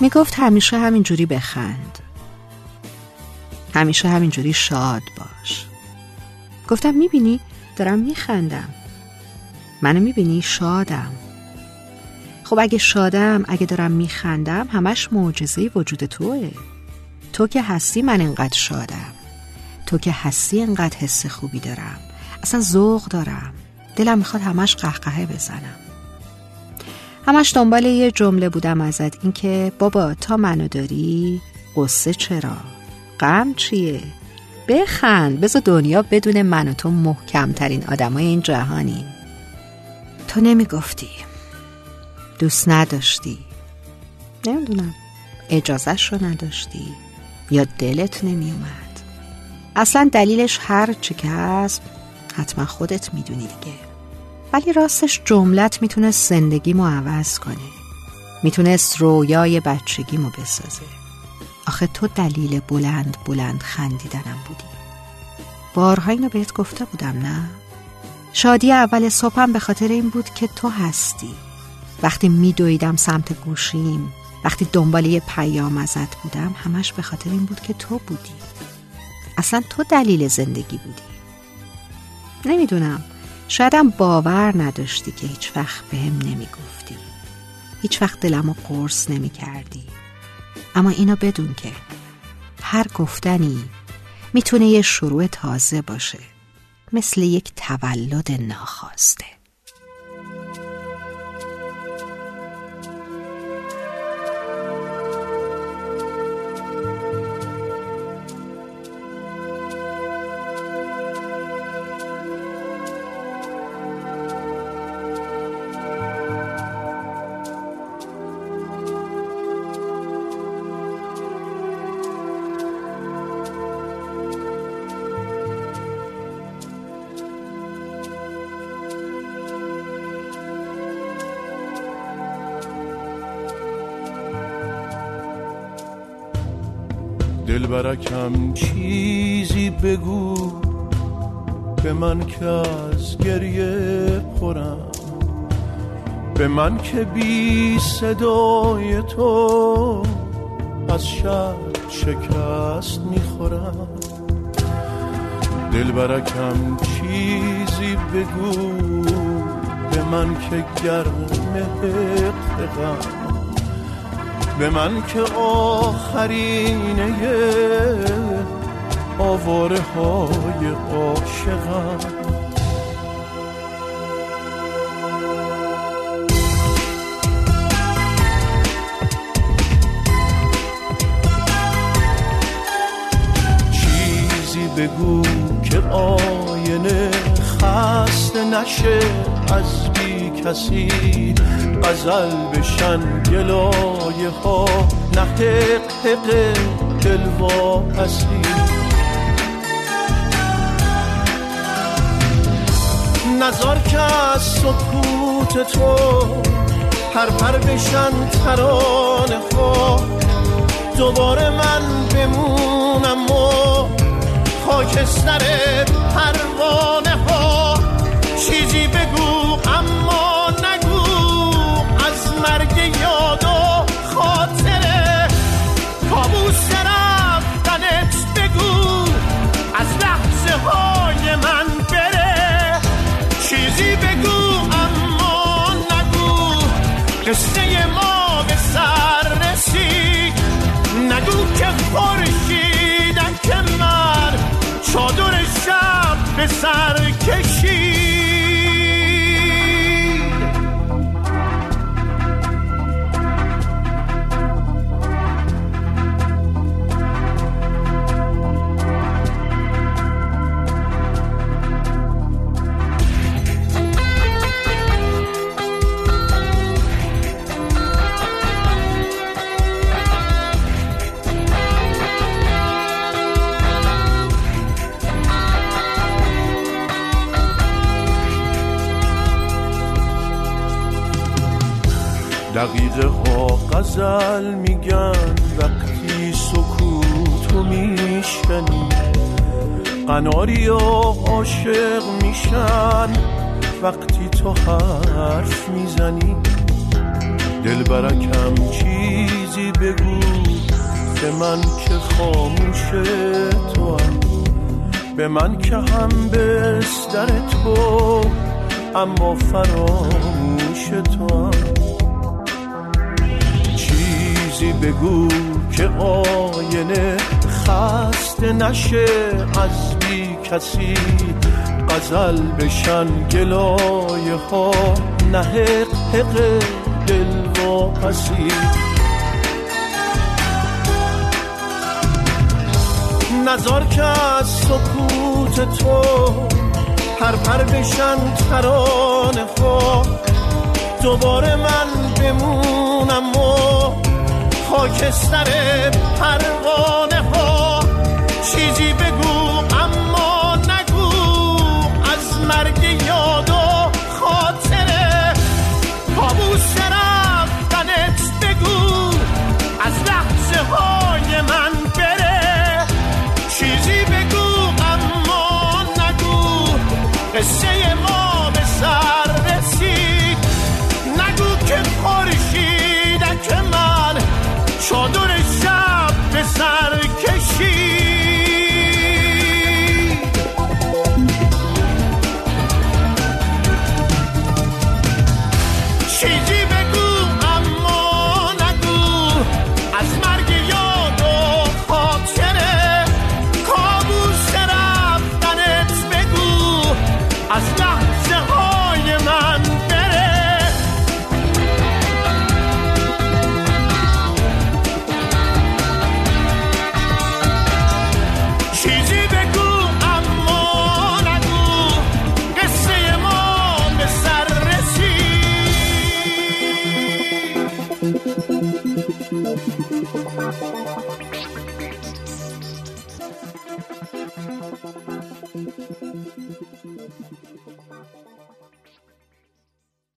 می‌گفت همیشه همینجوری بخند. همیشه همینجوری شاد باش. گفتم می‌بینی دارم میخندم. منو می‌بینی شادم. خب اگه شادم اگه دارم میخندم همش معجزه وجود توه. تو که هستی من انقدر شادم. تو که هستی انقدر حس خوبی دارم. اصلا ذوق دارم. دلم می‌خواد همش قهقهه بزنم. همش دنبال یه جمله بودم ازت اینکه بابا تا منو داری؟ قصه چرا؟ غم چیه؟ بخند بذار دنیا بدون من و تو محکمترین آدمای این جهانی. تو نمی‌گفتی. دوست نداشتی. نمی‌دونم. اجازش رو نداشتی. یا دلت نمیومد اصلا دلیلش هر چی که هست حتما خودت می‌دونی دیگه. ولی راستش جملت می‌تونه زندگیمو عوض کنه. می‌تونست رویای بچگیمو بسازه. آخه تو دلیل بلند بلند خندیدنم بودی. بارها اینو بهت گفته بودم نه؟ شادی اول صبحم به خاطر این بود که تو هستی. وقتی میدویدم سمت گوشیم وقتی دنبال یه پیام ازت بودم همش به خاطر این بود که تو بودی. اصلا تو دلیل زندگی بودی. نمی‌دونم. شایدم باور نداشتی که هیچ وقت بهم نمی‌گفتی. هیچ وقت دلمو قرص نمی کردی اما اینو بدون که هر گفتنی می‌تونه یه شروع تازه باشه. مثل یک تولد ناخواسته. دلبرکم چیزی بگو به من که از گریه پرم به من که بی صدای تو از شب شکست می‌خورم. دلبرکم چیزی بگو به من که گرم غم به من که آخرینه آواره های عاشقم. چیزی بگو که آینه خسته نشه از بی کسی غزل بشن گلایه ها نه حق دلوا هستی. نظر که از سکوت تو پر بشن ترانه ها. دوباره من بمونم و خاکستر پروانه دقیقه ها غزل میگن وقتی سکوتو میشنی. قناری ها عاشق میشن وقتی تو حرف می‌زنی. دل برکم چیزی بگو به من که خاموش تو هم. به من که هم بستر تو اما فراموش تو هم. چیزی بگو که آینه خسته نشه از بی کسی غزل بشن گلایه ها. نه حق دل واپسی. نظر که از سکوت تو پر پر بشن ترانه ها. دوباره من بمونم و خاکستر پروانه ها. چیزی بگو اما نگو. از مرگ یاد و خاطره کابوس رفتنت بگو. از لحظه های من بره. چیزی بگو اما نگو. قصه